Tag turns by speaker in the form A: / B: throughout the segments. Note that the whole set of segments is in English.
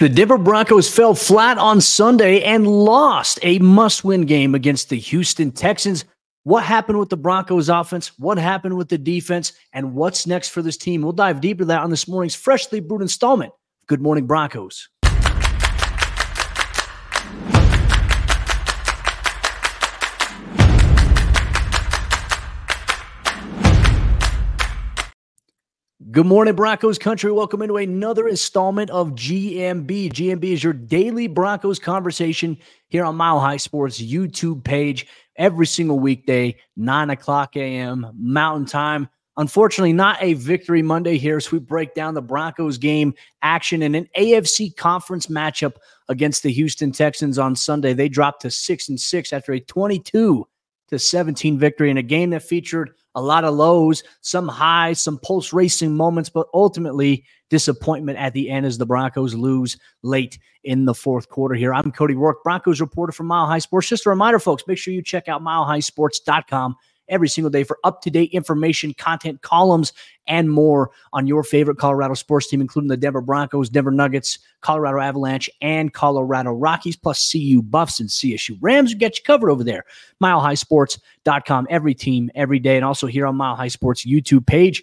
A: The Denver Broncos fell flat on Sunday and lost a must win game against the Houston Texans. What happened with the Broncos offense? What happened with the defense? And what's next for this team? We'll dive deeper that on this morning's freshly brewed installment. Good morning, Broncos. Good morning, Broncos country. Welcome into another installment of GMB. GMB is your daily Broncos conversation here on Mile High Sports YouTube page every single weekday, 9 o'clock a.m. Mountain Time. Unfortunately, not a victory Monday here, so we break down the Broncos game action in an AFC conference matchup against the Houston Texans on Sunday. They dropped to 6 and 6 after a 22 to 17 victory in a game that featured a lot of lows, some highs, some pulse racing moments, but ultimately disappointment at the end as the Broncos lose late in the fourth quarter here. I'm Cody Roark, Broncos reporter from Mile High Sports. Just a reminder, folks, make sure you check out milehighsports.com every single day for up to date information, content, columns, and more on your favorite Colorado sports team, including the Denver Broncos, Denver Nuggets, Colorado Avalanche, and Colorado Rockies, plus CU Buffs and CSU Rams. We get you covered over there. MileHighSports.com, every team, every day, and also here on Mile High Sports YouTube page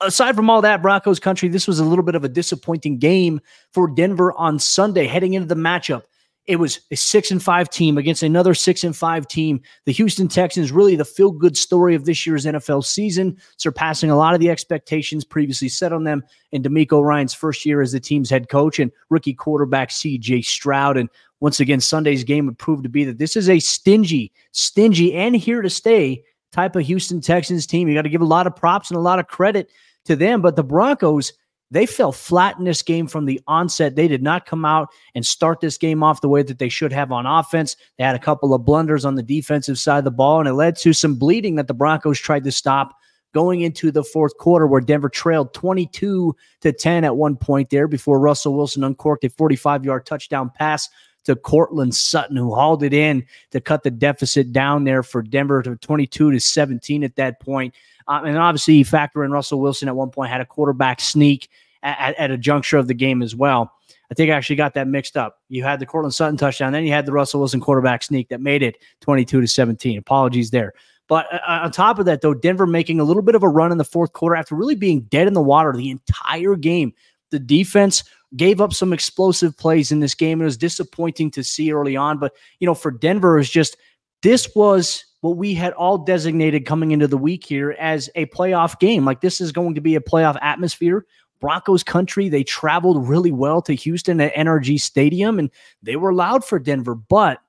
A: aside from all that, Broncos country, this was a little bit of a disappointing game for Denver on Sunday heading into the matchup. It was a six and five team against another six and five team. The Houston Texans, really the feel good story of this year's NFL season, surpassing a lot of the expectations previously set on them in DeMeco Ryans' first year as the team's head coach and rookie quarterback CJ Stroud. And once again, Sunday's game would prove to be that this is a stingy, stingy, and here to stay type of Houston Texans team. You got to give a lot of props and a lot of credit to them. But the Broncos, they fell flat in this game from the onset. They did not come out and start this game off the way that they should have on offense. They had a couple of blunders on the defensive side of the ball, and it led to some bleeding that the Broncos tried to stop going into the fourth quarter where Denver trailed 22 to 10 at one point there before Russell Wilson uncorked a 45 yard touchdown pass to Courtland Sutton, who hauled it in to cut the deficit down there for Denver to 22 to 17 at that point. Um, and obviously, factor in Russell Wilson at one point had a quarterback sneak at, at, a juncture of the game as well. I think I actually got that mixed up. You had the Courtland Sutton touchdown, then you had the Russell Wilson quarterback sneak that made it 22 to 17. Apologies there. But uh, uh, on top of that, though, Denver making a little bit of a run in the fourth quarter after really being dead in the water the entire game. The defense gave up some explosive plays in this game. It was disappointing to see early on. But, you know, for Denver, is just this was what we had all designated coming into the week here as a playoff game. Like this is going to be a playoff atmosphere. Broncos country, they traveled really well to Houston at NRG Stadium and they were loud for Denver, but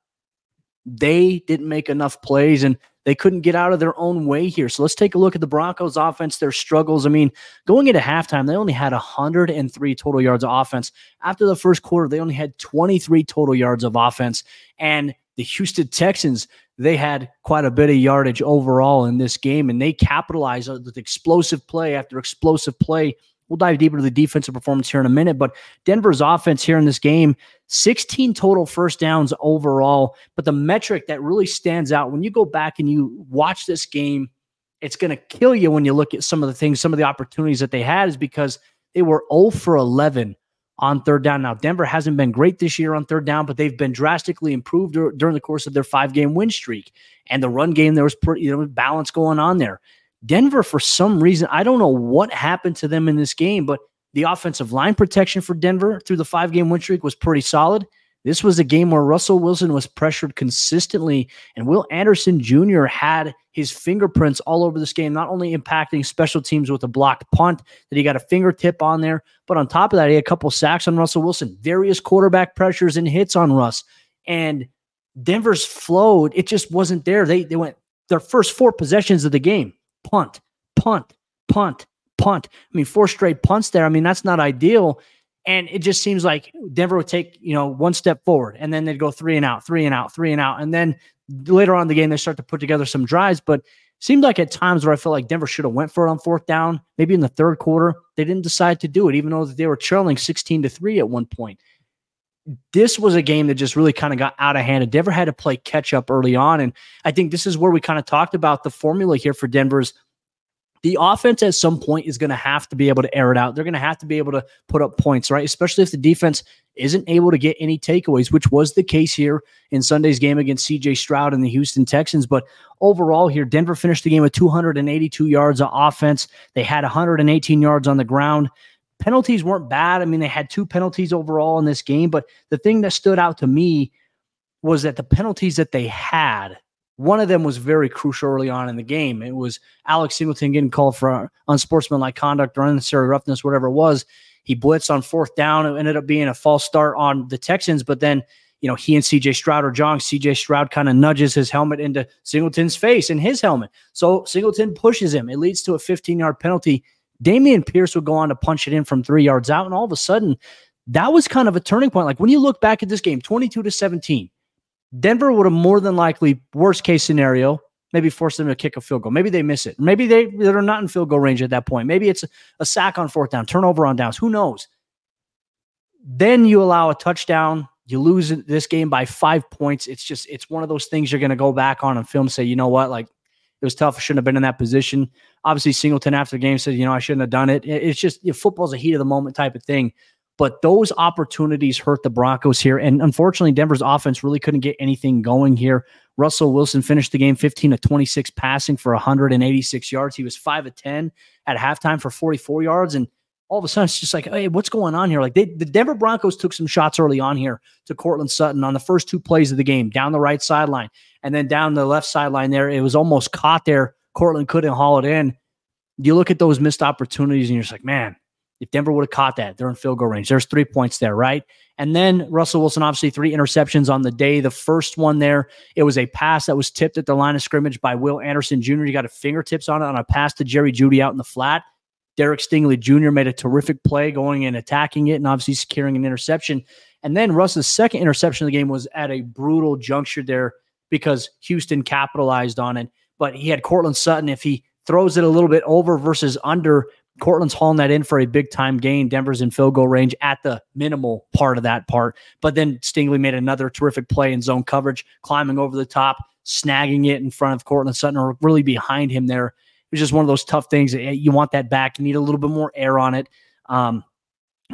A: they didn't make enough plays and they couldn't get out of their own way here. So let's take a look at the Broncos offense, their struggles. I mean, going into halftime, they only had 103 total yards of offense. After the first quarter, they only had 23 total yards of offense. And the Houston Texans, they had quite a bit of yardage overall in this game, and they capitalized with explosive play after explosive play. We'll dive deeper into the defensive performance here in a minute, but Denver's offense here in this game, 16 total first downs overall. But the metric that really stands out when you go back and you watch this game, it's going to kill you when you look at some of the things, some of the opportunities that they had, is because they were 0 for 11 on third down. Now, Denver hasn't been great this year on third down, but they've been drastically improved during the course of their five game win streak. And the run game, there was pretty, you know, balance going on there. Denver, for some reason, I don't know what happened to them in this game, but the offensive line protection for Denver through the five game win streak was pretty solid. This was a game where Russell Wilson was pressured consistently, and Will Anderson Jr. had his fingerprints all over this game, not only impacting special teams with a blocked punt that he got a fingertip on there, but on top of that, he had a couple sacks on Russell Wilson, various quarterback pressures and hits on Russ. And Denver's flowed, it just wasn't there. They they went their first four possessions of the game, punt, punt, punt, punt. I mean, four straight punts there. I mean, that's not ideal. And it just seems like Denver would take, you know, one step forward and then they'd go three and out, three and out, three and out. And then later on in the game, they start to put together some drives. But seemed like at times where I felt like Denver should have went for it on fourth down, maybe in the third quarter. They didn't decide to do it, even though they were trailing 16 to 3 at one point. This was a game that just really kind of got out of hand. And Denver had to play catch up early on. And I think this is where we kind of talked about the formula here for Denver's the offense at some point is going to have to be able to air it out. They're going to have to be able to put up points, right? Especially if the defense isn't able to get any takeaways, which was the case here in Sunday's game against CJ Stroud and the Houston Texans. But overall, here, Denver finished the game with 282 yards of offense. They had 118 yards on the ground. Penalties weren't bad. I mean, they had two penalties overall in this game. But the thing that stood out to me was that the penalties that they had one of them was very crucial early on in the game. It was Alex Singleton getting called for unsportsmanlike conduct or unnecessary roughness, whatever it was. He blitzed on fourth down. It ended up being a false start on the Texans, but then you know, he and CJ Stroud are jawing. CJ Stroud kind of nudges his helmet into Singleton's face in his helmet. So Singleton pushes him. It leads to a 15 yard penalty. Dameon Pierce would go on to punch it in from three yards out. And all of a sudden, that was kind of a turning point. Like when you look back at this game, 22 to 17, Denver would have more than likely, worst case scenario, maybe force them to kick a field goal. Maybe they miss it. Maybe they, they're not in field goal range at that point. Maybe it's a, a sack on fourth down, turnover on downs. Who knows? Then you allow a touchdown. You lose this game by five points. It's just, it's one of those things you're going to go back on and film, say, you know what? Like, it was tough. I shouldn't have been in that position. Obviously, Singleton after the game said, you know, I shouldn't have done it. It's just you know, football's a heat of the moment type of thing. But those opportunities hurt the Broncos here. And unfortunately, Denver's offense really couldn't get anything going here. Russell Wilson finished the game 15 to 26 passing for 186 yards. He was 5 of 10 at halftime for 44 yards. And all of a sudden, it's just like, hey, what's going on here? Like they, the Denver Broncos took some shots early on here to Courtland Sutton on the first two plays of the game, down the right sideline, and then down the left sideline there. It was almost caught there. Courtland couldn't haul it in. You look at those missed opportunities, and you're just like, man, if Denver would have caught that, they're in field goal range. There's three points there, right? And then Russell Wilson, obviously, three interceptions on the day. The first one there, it was a pass that was tipped at the line of scrimmage by Will Anderson Jr. He got a fingertips on it on a pass to Jerry Jeudy out in the flat. Derek Stingley Jr. made a terrific play going and attacking it and obviously securing an interception. And then Russ's second interception of the game was at a brutal juncture there because Houston capitalized on it. But he had Courtland Sutton. If he throws it a little bit over versus under, Courtland's hauling that in for a big time gain. Denver's in field goal range at the minimal part of that part. But then Stingley made another terrific play in zone coverage, climbing over the top, snagging it in front of Courtland Sutton or really behind him there. It was just one of those tough things. You want that back. You need a little bit more air on it. Um,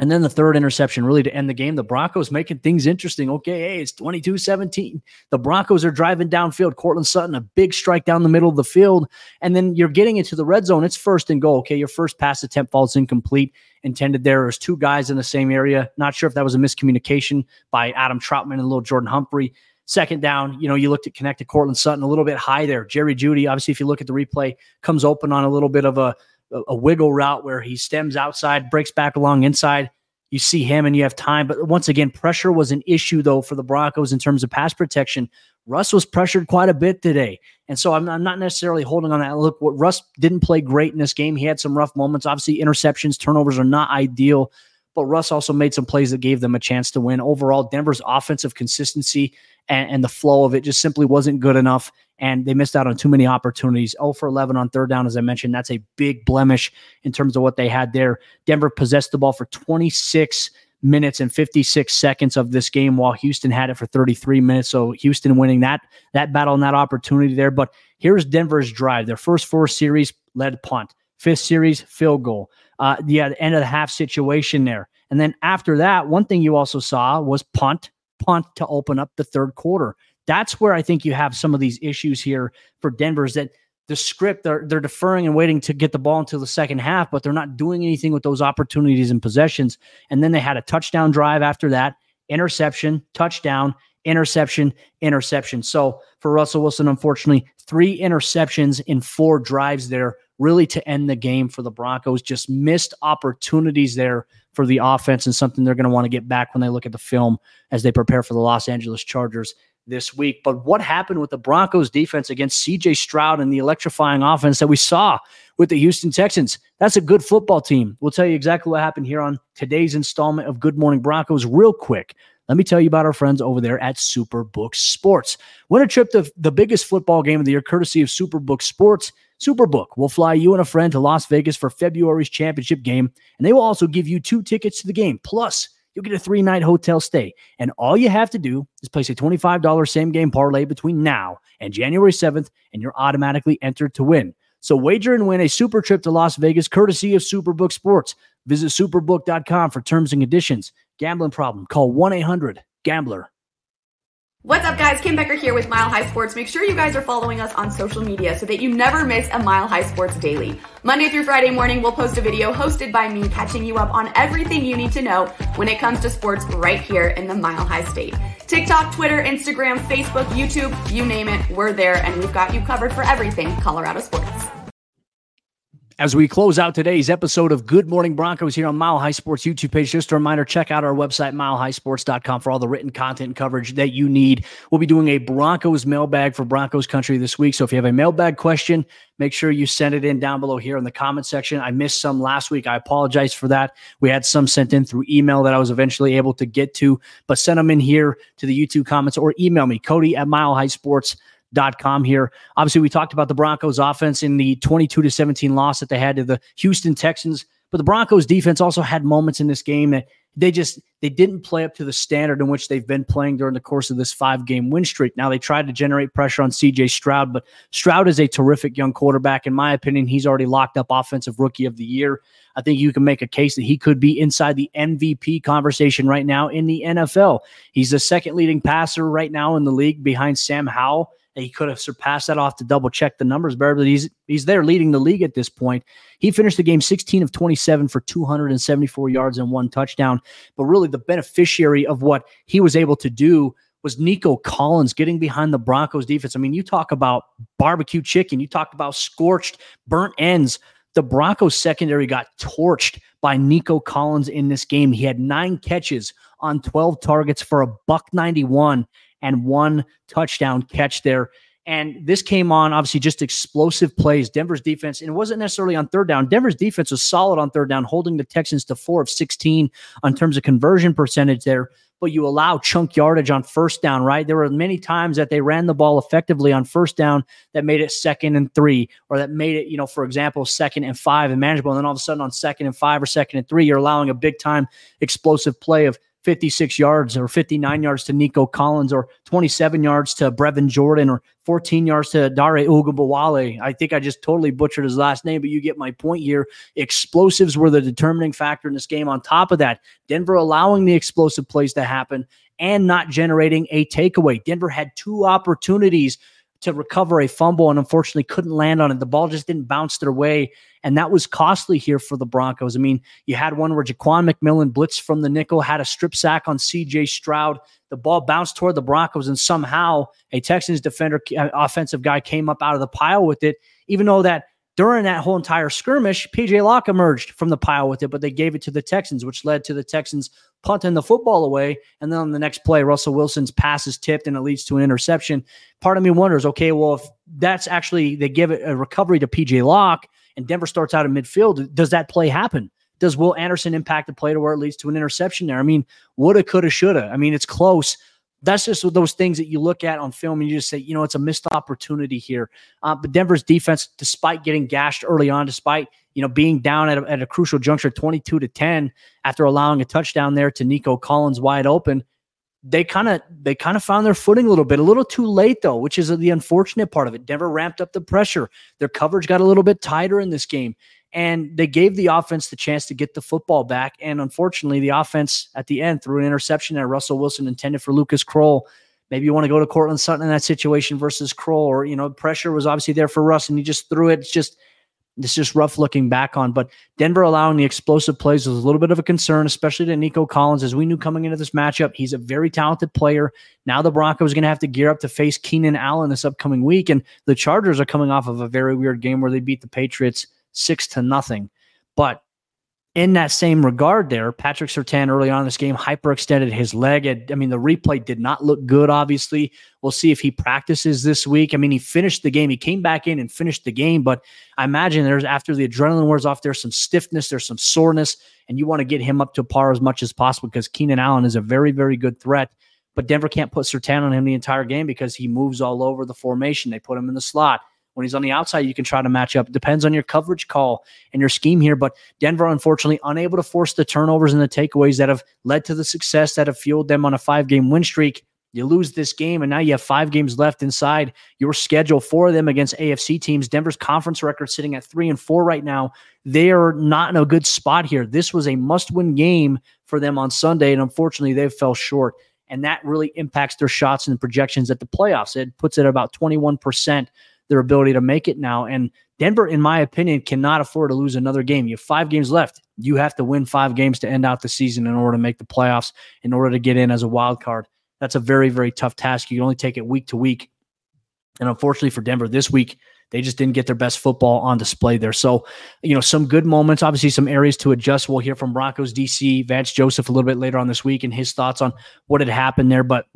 A: and then the third interception, really to end the game, the Broncos making things interesting. Okay, hey, it's 22 17. The Broncos are driving downfield. Courtland Sutton, a big strike down the middle of the field. And then you're getting into the red zone. It's first and goal. Okay, your first pass attempt falls incomplete. Intended there. There's two guys in the same area. Not sure if that was a miscommunication by Adam Trautman and Lil'Jordan Humphrey. Second down, you know, you looked at connected Courtland Sutton a little bit high there. Jerry Jeudy, obviously, if you look at the replay, comes open on a little bit of a a, wiggle route where he stems outside, breaks back along inside. You see him and you have time. But once again, pressure was an issue, though, for the Broncos in terms of pass protection. Russ was pressured quite a bit today. And so I'm, I'm, not necessarily holding on that. Look, what Russ didn't play great in this game. He had some rough moments. Obviously, interceptions, turnovers are not ideal, but Russ also made some plays that gave them a chance to win. Overall, Denver's offensive consistency and, and the flow of it just simply wasn't good enough and they missed out on too many opportunities. 0 for 11 on third down, as I mentioned. That's a big blemish in terms of what they had there. Denver possessed the ball for 26 minutes and 56 seconds of this game while Houston had it for 33 minutes. So Houston winning that that battle and that opportunity there. But here's Denver's drive. Their first four series led punt. Fifth series, field goal. Uh, yeah, the end of the half situation there. And then after that, one thing you also saw was punt, punt to open up the third quarter. That's where I think you have some of these issues here for Denver's that the script they're they're deferring and waiting to get the ball until the second half, but they're not doing anything with those opportunities and possessions. And then they had a touchdown drive after that, interception, touchdown, interception, interception. So for Russell Wilson, unfortunately, three interceptions in four drives there, really to end the game for the Broncos. Just missed opportunities there for the offense and something they're going to want to get back when they look at the film as they prepare for the Los Angeles Chargers this week. But what happened with the Broncos defense against CJ Stroud and the electrifying offense that we saw with the Houston Texans? That's a good football team. We'll tell you exactly what happened here on today's installment of Good Morning Broncos, real quick. Let me tell you about our friends over there at Superbook Sports. Win a trip to the biggest football game of the year, courtesy of Superbook Sports. Superbook will fly you and a friend to Las Vegas for February's championship game, and they will also give you two tickets to the game. Plus, you'll get a three night hotel stay. And all you have to do is place a $25 same game parlay between now and January 7th, and you're automatically entered to win. So wager and win a super trip to Las Vegas courtesy of Superbook Sports. Visit superbook.com for terms and conditions. Gambling problem? Call 1-800-GAMBLER.
B: What's up, guys? Kim Becker here with Mile High Sports. Make sure you guys are following us on social media so that you never miss a Mile High Sports daily. Monday through Friday morning, we'll post a video hosted by me catching you up on everything you need to know when it comes to sports right here in the Mile High State. TikTok, Twitter, Instagram, Facebook, YouTube, you name it, we're there and we've got you covered for everything Colorado sports.
A: As we close out today's episode of Good Morning Broncos here on Mile High Sports YouTube page, just a reminder check out our website, milehighsports.com, for all the written content and coverage that you need. We'll be doing a Broncos mailbag for Broncos Country this week. So if you have a mailbag question, make sure you send it in down below here in the comment section. I missed some last week. I apologize for that. We had some sent in through email that I was eventually able to get to, but send them in here to the YouTube comments or email me, Cody at milehighsports.com dot com here. Obviously, we talked about the Broncos offense in the 22 to 17 loss that they had to the Houston Texans, but the Broncos defense also had moments in this game that they just they didn't play up to the standard in which they've been playing during the course of this five game win streak. Now they tried to generate pressure on CJ Stroud, but Stroud is a terrific young quarterback. In my opinion, he's already locked up offensive rookie of the year. I think you can make a case that he could be inside the MVP conversation right now in the NFL. He's the second leading passer right now in the league behind Sam Howell he could have surpassed that off to double check the numbers better, but he's he's there leading the league at this point. He finished the game 16 of 27 for 274 yards and one touchdown. But really, the beneficiary of what he was able to do was Nico Collins getting behind the Broncos defense. I mean, you talk about barbecue chicken, you talk about scorched, burnt ends. The Broncos secondary got torched by Nico Collins in this game. He had nine catches on 12 targets for a buck 91 and one touchdown catch there. And this came on obviously just explosive plays. Denver's defense, and it wasn't necessarily on third down. Denver's defense was solid on third down, holding the Texans to four of 16 on terms of conversion percentage there. But you allow chunk yardage on first down, right? There were many times that they ran the ball effectively on first down that made it second and three, or that made it, you know, for example, second and five and manageable. And then all of a sudden on second and five or second and three, you're allowing a big time explosive play of 56 yards or 59 yards to Nico Collins or 27 yards to Brevin Jordan or 14 yards to Dare Ogunbowale. I think I just totally butchered his last name, but you get my point here. Explosives were the determining factor in this game. On top of that, Denver allowing the explosive plays to happen and not generating a takeaway. Denver had two opportunities to recover a fumble and unfortunately couldn't land on it. The ball just didn't bounce their way. And that was costly here for the Broncos. I mean, you had one where Ja'Quan McMillian blitzed from the nickel, had a strip sack on CJ Stroud. The ball bounced toward the Broncos, and somehow a Texans defender, uh, offensive guy, came up out of the pile with it, even though that during that whole entire skirmish, PJ Locke emerged from the pile with it, but they gave it to the Texans, which led to the Texans punting the football away. And then on the next play, Russell Wilson's pass is tipped and it leads to an interception. Part of me wonders, okay, well, if that's actually they give it a recovery to PJ Locke and Denver starts out in midfield, does that play happen? Does Will Anderson impact the play to where it leads to an interception there? I mean, woulda, coulda, shoulda. I mean, it's close that's just those things that you look at on film and you just say, you know, it's a missed opportunity here. Uh, but Denver's defense, despite getting gashed early on, despite you know being down at a, at a crucial juncture, twenty-two to ten, after allowing a touchdown there to Nico Collins wide open, they kind of they kind of found their footing a little bit, a little too late though, which is the unfortunate part of it. Denver ramped up the pressure. Their coverage got a little bit tighter in this game, and they gave the offense the chance to get the football back. And unfortunately, the offense at the end threw an interception that Russell Wilson intended for Lucas Krull. Maybe you want to go to Courtland Sutton in that situation versus Krull, or you know, pressure was obviously there for Russ, and he just threw it. It's just it's just rough looking back on. But Denver allowing the explosive plays was a little bit of a concern, especially to Nico Collins, as we knew coming into this matchup. He's a very talented player. Now the Broncos are going to have to gear up to face Keenan Allen this upcoming week, and the Chargers are coming off of a very weird game where they beat the Patriots six to nothing. But in that same regard, there, Patrick Surtain early on in this game hyperextended his leg. I mean, the replay did not look good, obviously. We'll see if he practices this week. I mean, he finished the game. He came back in and finished the game, but I imagine there's after the adrenaline wears off, there's some stiffness, there's some soreness, and you want to get him up to par as much as possible because Keenan Allen is a very, very good threat. But Denver can't put Surtain on him the entire game because he moves all over the formation. They put him in the slot. When he's on the outside, you can try to match up. It depends on your coverage call and your scheme here. But Denver, unfortunately, unable to force the turnovers and the takeaways that have led to the success that have fueled them on a five game win streak. You lose this game, and now you have five games left inside your schedule. Four of them against AFC teams. Denver's conference record sitting at three and four right now. They are not in a good spot here. This was a must-win game for them on Sunday, and unfortunately, they fell short. And that really impacts their shots and projections at the playoffs. It puts it at about 21% their ability to make it now. And Denver, in my opinion, cannot afford to lose another game. You have five games left. You have to win five games to end out the season in order to make the playoffs, in order to get in as a wild card. That's a very, very tough task. You can only take it week to week. And unfortunately for Denver this week, they just didn't get their best football on display there. So, you know, some good moments, obviously some areas to adjust. We'll hear from Broncos DC, Vance Joseph a little bit later on this week and his thoughts on what had happened there. But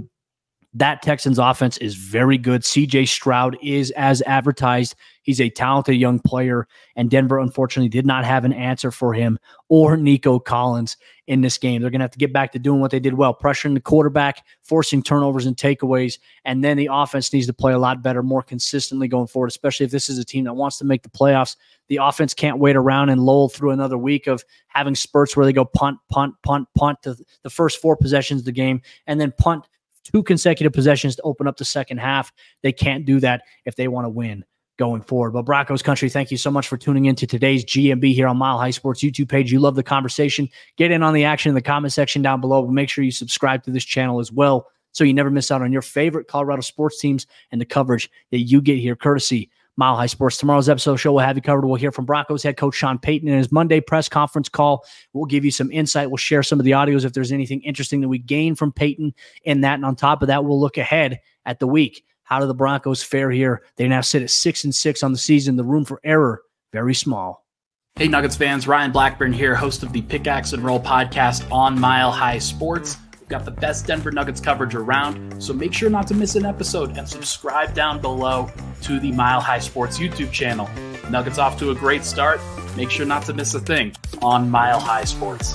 A: that Texans offense is very good. CJ Stroud is as advertised. He's a talented young player, and Denver unfortunately did not have an answer for him or Nico Collins in this game. They're going to have to get back to doing what they did well, pressuring the quarterback, forcing turnovers and takeaways, and then the offense needs to play a lot better, more consistently going forward, especially if this is a team that wants to make the playoffs. The offense can't wait around and lull through another week of having spurts where they go punt, punt, punt, punt to the first four possessions of the game, and then punt two consecutive possessions to open up the second half. They can't do that if they want to win going forward. But Broncos country, thank you so much for tuning in to today's GMB here on Mile High Sports YouTube page. You love the conversation. Get in on the action in the comment section down below. But make sure you subscribe to this channel as well so you never miss out on your favorite Colorado sports teams and the coverage that you get here courtesy Mile High Sports. Tomorrow's episode show will have you covered. We'll hear from Broncos head coach Sean Payton in his Monday press conference call. We'll give you some insight. We'll share some of the audios if there's anything interesting that we gain from Payton in that. And on top of that, we'll look ahead at the week. How do the Broncos fare here? They now sit at six and six on the season. The room for error very small.
C: Hey Nuggets fans, Ryan Blackburn here, host of the Pickaxe and Roll podcast on Mile High Sports. Got the best Denver Nuggets coverage around, so make sure not to miss an episode and subscribe down below to the Mile High Sports YouTube channel. Nuggets off to a great start. Make sure not to miss a thing on Mile High Sports.